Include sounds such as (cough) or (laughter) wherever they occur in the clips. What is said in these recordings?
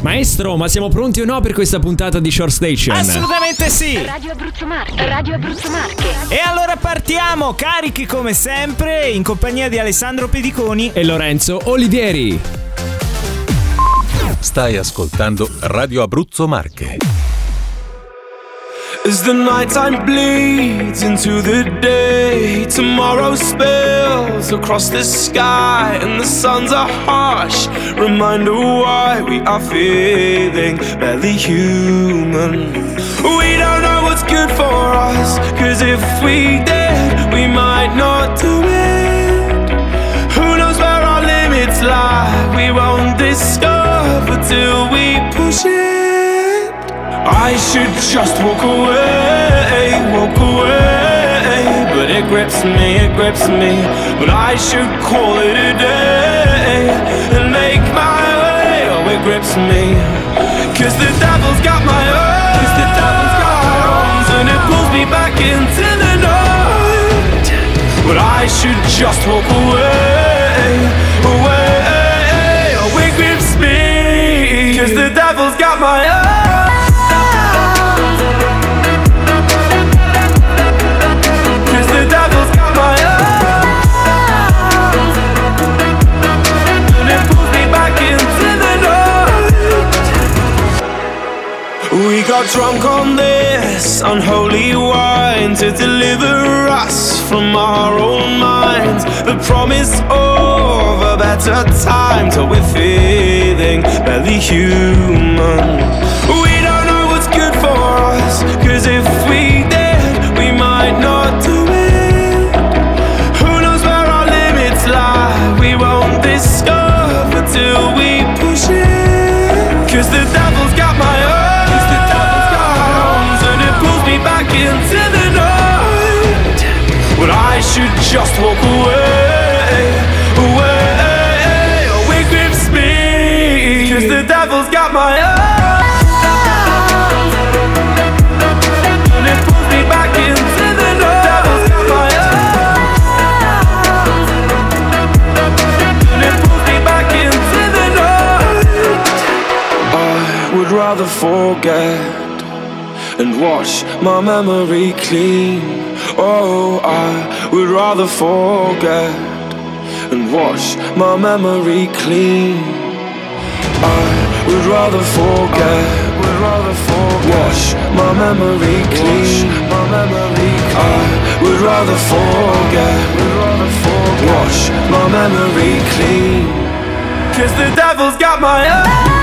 Maestro, ma siamo pronti o no per questa puntata di Short Station? Assolutamente sì. Radio Abruzzo Marche, Radio Abruzzo Marche. E allora partiamo, carichi come sempre, in compagnia di Alessandro Pediconi. E Lorenzo Olivieri. Stai ascoltando Radio Abruzzo Marche. As the nighttime bleeds into the day, tomorrow spills across the sky, and the suns are harsh. Reminder why we are feeling barely human. We don't know what's good for us, cause if we did, we might not do it. Who knows where our limits lie? We won't discover till we push it. I should just walk away, walk away. But it grips me, it grips me. But I should call it a day and make my way. Oh, it grips me. Cause the devil's got my arms, the devil's got my arms, and it pulls me back into the night. But I should just walk away, got drunk on this unholy wine To deliver us from our own minds. The promise of a better time Till we're feeling barely human. We forget and wash my memory clean. Oh, I would rather forget and wash my memory clean. I would rather forget, would rather forget, wash my memory clean. My memory I would rather forget, would rather forget, wash my memory clean. Cause the devil's got my eyes.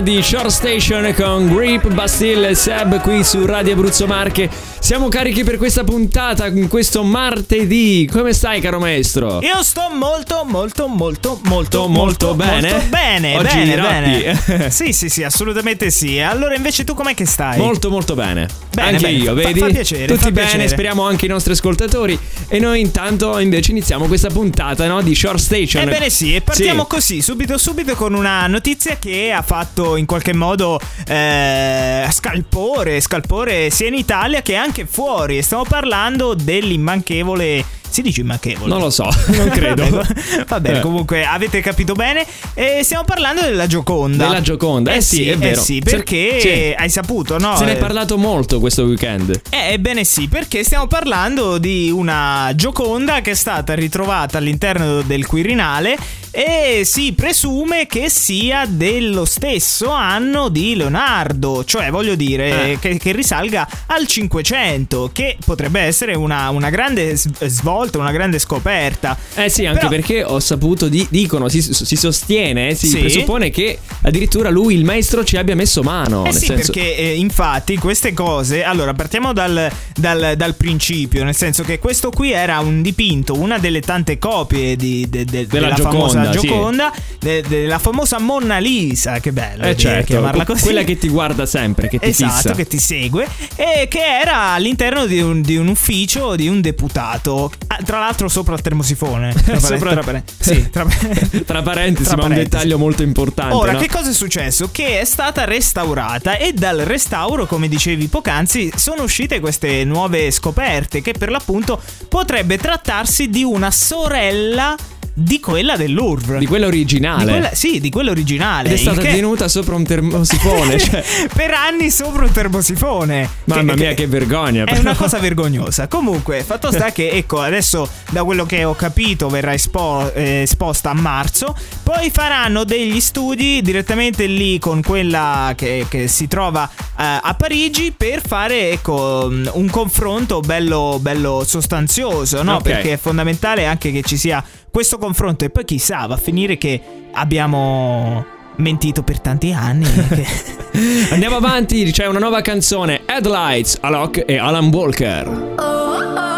Di Short Station con Grip, Bastille e Seb qui su Radio Abruzzo Marche. Siamo carichi per questa puntata in questo martedì. Come stai, caro maestro? Io sto molto, molto, molto, molto, molto bene? Molto bene, Oggi bene, bene. (laughs) sì, sì, sì, assolutamente sì. Allora, invece, tu com'è che stai? Molto molto bene. Bene, anche bene. io, Fa- vedi? fa piacere, Tutti fa bene, piacere. speriamo anche i nostri ascoltatori. E noi intanto invece iniziamo questa puntata, no, di Short Station. Ebbene sì, e partiamo Sì. così, subito subito con una notizia che ha fatto in qualche modo eh, scalpore, scalpore sia in Italia che anche fuori. Stiamo parlando dell'immanchevole... Si dice immanchevole? Non lo so, (laughs) non credo. Vabbè, va bene, Eh. comunque avete capito bene. E stiamo parlando della Gioconda. Della Gioconda, eh sì, è vero. Eh sì, Se- perché sì. hai saputo, no? Se ne è Eh, parlato molto questo weekend. eh, ebbene sì, perché stiamo parlando di una Gioconda che è stata ritrovata all'interno del Quirinale e si presume che sia dello stesso anno di Leonardo, cioè voglio dire Eh. che, che risalga al 500, che potrebbe essere una, una grande svolta volta una grande scoperta. Eh sì, anche Però- perché ho saputo, di- dicono, si, si sostiene, si Sì. presuppone che addirittura lui, il maestro, ci abbia messo mano. Eh nel sì, senso, perché eh, infatti queste cose. Allora, partiamo dal, dal- dal principio, nel senso che questo qui era un dipinto, una delle tante copie di- de- de- Della della Gioconda, famosa sì. Gioconda, de- della famosa Monna Lisa. Che bello, Eh certo, chiamarla così. quella che ti guarda sempre, che ti Esatto, fissa. che ti segue e che era all'interno di un, di un ufficio di un deputato. Ah, tra l'altro, sopra il termosifone. (laughs) Tra Sopra- tra pare- (laughs) sì, tra- (laughs) Tra parentesi, Tra ma un dettaglio molto importante. Ora, no? che cosa è successo? Che è stata restaurata e dal restauro, come dicevi poc'anzi, sono uscite queste nuove scoperte che per l'appunto potrebbe trattarsi di una sorella di quella del Louvre. Di quella originale. Di quella- sì, di quella originale. Ed è stata che- tenuta sopra un termosifone. (laughs) cioè, per anni sopra un termosifone. mamma mia, che vergogna. È però. una cosa vergognosa. Comunque, fatto sta che, ecco, adesso da quello che ho capito verrà espo- eh, esposta a marzo. Poi faranno degli studi direttamente lì con quella che, che si trova eh, a Parigi per fare, ecco, un confronto bello, bello sostanzioso, no? Ok. Perché è fondamentale anche che ci sia questo confronto. E poi chissà, va a finire che abbiamo mentito per tanti anni. che- (laughs) Andiamo avanti, c'è una nuova canzone, Headlights, Alok e Alan Walker. Oh, oh,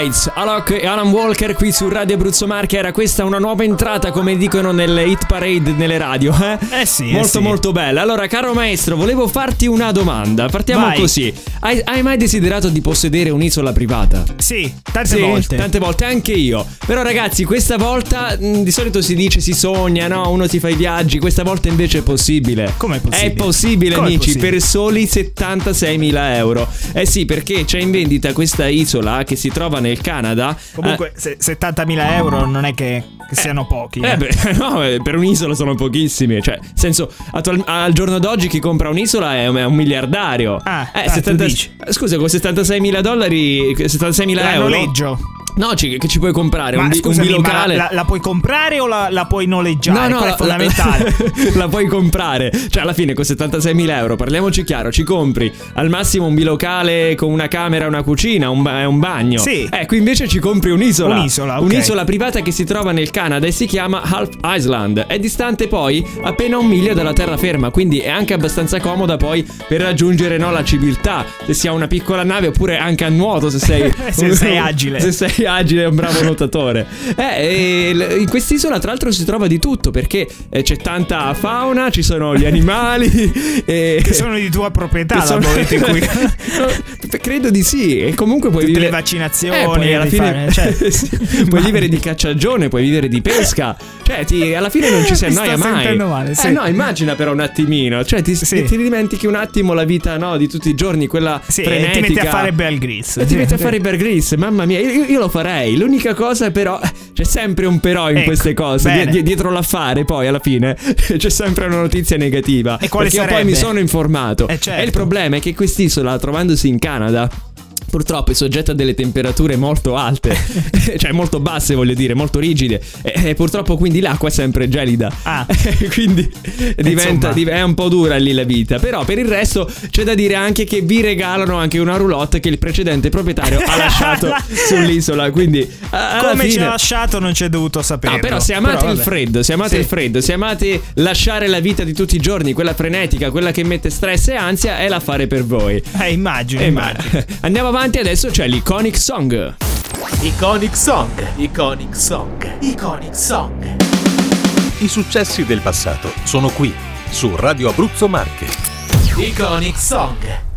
Headlights, Alok e Alan Walker qui su Radio Abruzzo Marche. Era questa una nuova entrata, come dicono nelle hit parade nelle radio, eh? Eh sì, eh Molto sì. molto bella. Allora, caro maestro, volevo farti una domanda. Partiamo Vai. così. Hai, hai mai desiderato di possedere un'isola privata? sì, tante Sì, volte. Tante volte, anche io. Però, ragazzi, questa volta mh, di solito si dice, si sogna, no? Uno si fa i viaggi. Questa volta invece è possibile. Com'è possibile? È possibile, Com'è amici, possibile? per soli 76.000 euro. Eh sì, perché c'è in vendita questa isola che si trova nel Canada. Comunque, se- 70.000 euro non è che, che siano pochi. Eh, eh. beh, (laughs) no, eh, per un'isola sono pochissimi. Cioè, senso, attual- al giorno d'oggi chi compra un'isola è un, è un miliardario. Ah, eh, ah, tu 70 dici. Scusa, con 76.000 dollari, 76.000 La euro. noleggio. No, ci- che ci puoi comprare? Ma un, un scusami, ma bilocale. la, la puoi comprare o la, la puoi noleggiare? No, no, è la- fondamentale. La, (laughs) la puoi comprare. Cioè, alla fine, con 76.000 euro, parliamoci chiaro, ci compri al massimo un bilocale con una camera una cucina, un, ba- un bagno. Sì. Eh, qui invece ci compri un'isola. Un'isola, ok. Un'isola privata che si trova nel Canada e si chiama Half Island. È distante poi appena un miglio dalla terraferma, quindi è anche abbastanza comoda poi per raggiungere no, la civiltà. Se si ha una piccola nave oppure anche a nuoto se sei, (laughs) Se sei (laughs) agile. Se sei agile e un bravo nuotatore. Eh, in quest'isola tra l'altro si trova di tutto perché eh, c'è tanta fauna, ci sono gli animali. e- Che sono di tua proprietà dal sono- momento in cui (laughs) credo di sì. E comunque puoi Tutte vivere. le vaccinazioni Eh, puoi alla fine. fare, cioè. (laughs) Sì, puoi vivere di cacciagione, puoi vivere di pesca. Cioè, ti- alla fine non ci si annoia mai. male, sì. Eh, no, immagina però un attimino. Cioè, ti, Sì. ti dimentichi un attimo la vita, no, di tutti i giorni, quella Sì, e frenetica. ti metti a fare Bear Grylls. Ti metti a fare Bear Grylls, mamma mia, io, io lo farei. L'unica cosa, però, c'è sempre un però in Ecco, queste cose. die- dietro l'affare, poi alla fine (laughs) c'è sempre una notizia negativa. E quale perché io poi sarebbe? mi sono informato. Eh, certo. E il problema è che quest'isola, trovandosi in Canada. Purtroppo è soggetta a delle temperature molto alte, (laughs) (laughs) cioè molto basse, voglio dire, molto rigide. E, e purtroppo quindi l'acqua è sempre gelida. Ah. (laughs) quindi diventa, div- è un po' dura lì la vita. Però per il resto c'è da dire anche che vi regalano anche una roulotte che il precedente proprietario ha lasciato sull'isola. Quindi Come ci fine- ha lasciato non c'è dovuto sapere. No, però se amate il freddo, se amate Sì. il freddo, se amate lasciare la vita di tutti i giorni, quella frenetica, quella che mette stress e ansia, è l'affare per voi. Eh, immagino, Eh, ma- immagino. Andiamo avanti, adesso c'è l'Iconic Song. Iconic Song, Iconic Song, Iconic Song. I successi del passato sono qui, su Radio Abruzzo Marche. Iconic Song.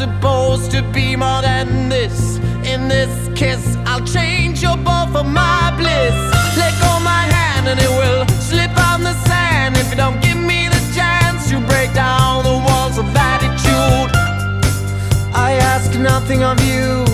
Supposed to be more than this? In this kiss, I'll change your bow for my bliss. Let go my hand and it will slip on the sand. If you don't give me the chance to break down the walls of attitude, I ask nothing of you.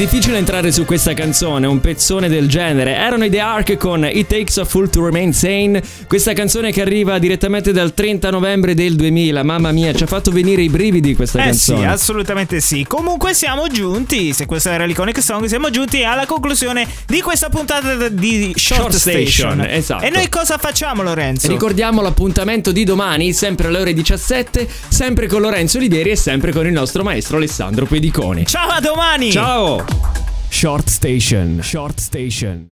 Difficile entrare su questa canzone, un pezzone del genere. Erano i The Ark con It Takes a Fool to Remain Sane. Questa canzone che arriva direttamente dal 30 novembre del 2000. Mamma mia, ci ha fatto venire i brividi questa Eh canzone. sì, assolutamente sì. Comunque siamo giunti, se questa era l'Iconic Song, siamo giunti alla conclusione di questa puntata di Short, Short Station, esatto. E noi cosa facciamo Lorenzo? Ricordiamo l'appuntamento di domani, sempre alle ore 17, sempre con Lorenzo Olivieri e sempre con il nostro maestro Alessandro Pediconi. Ciao a domani! Ciao! Short Station, Short Station.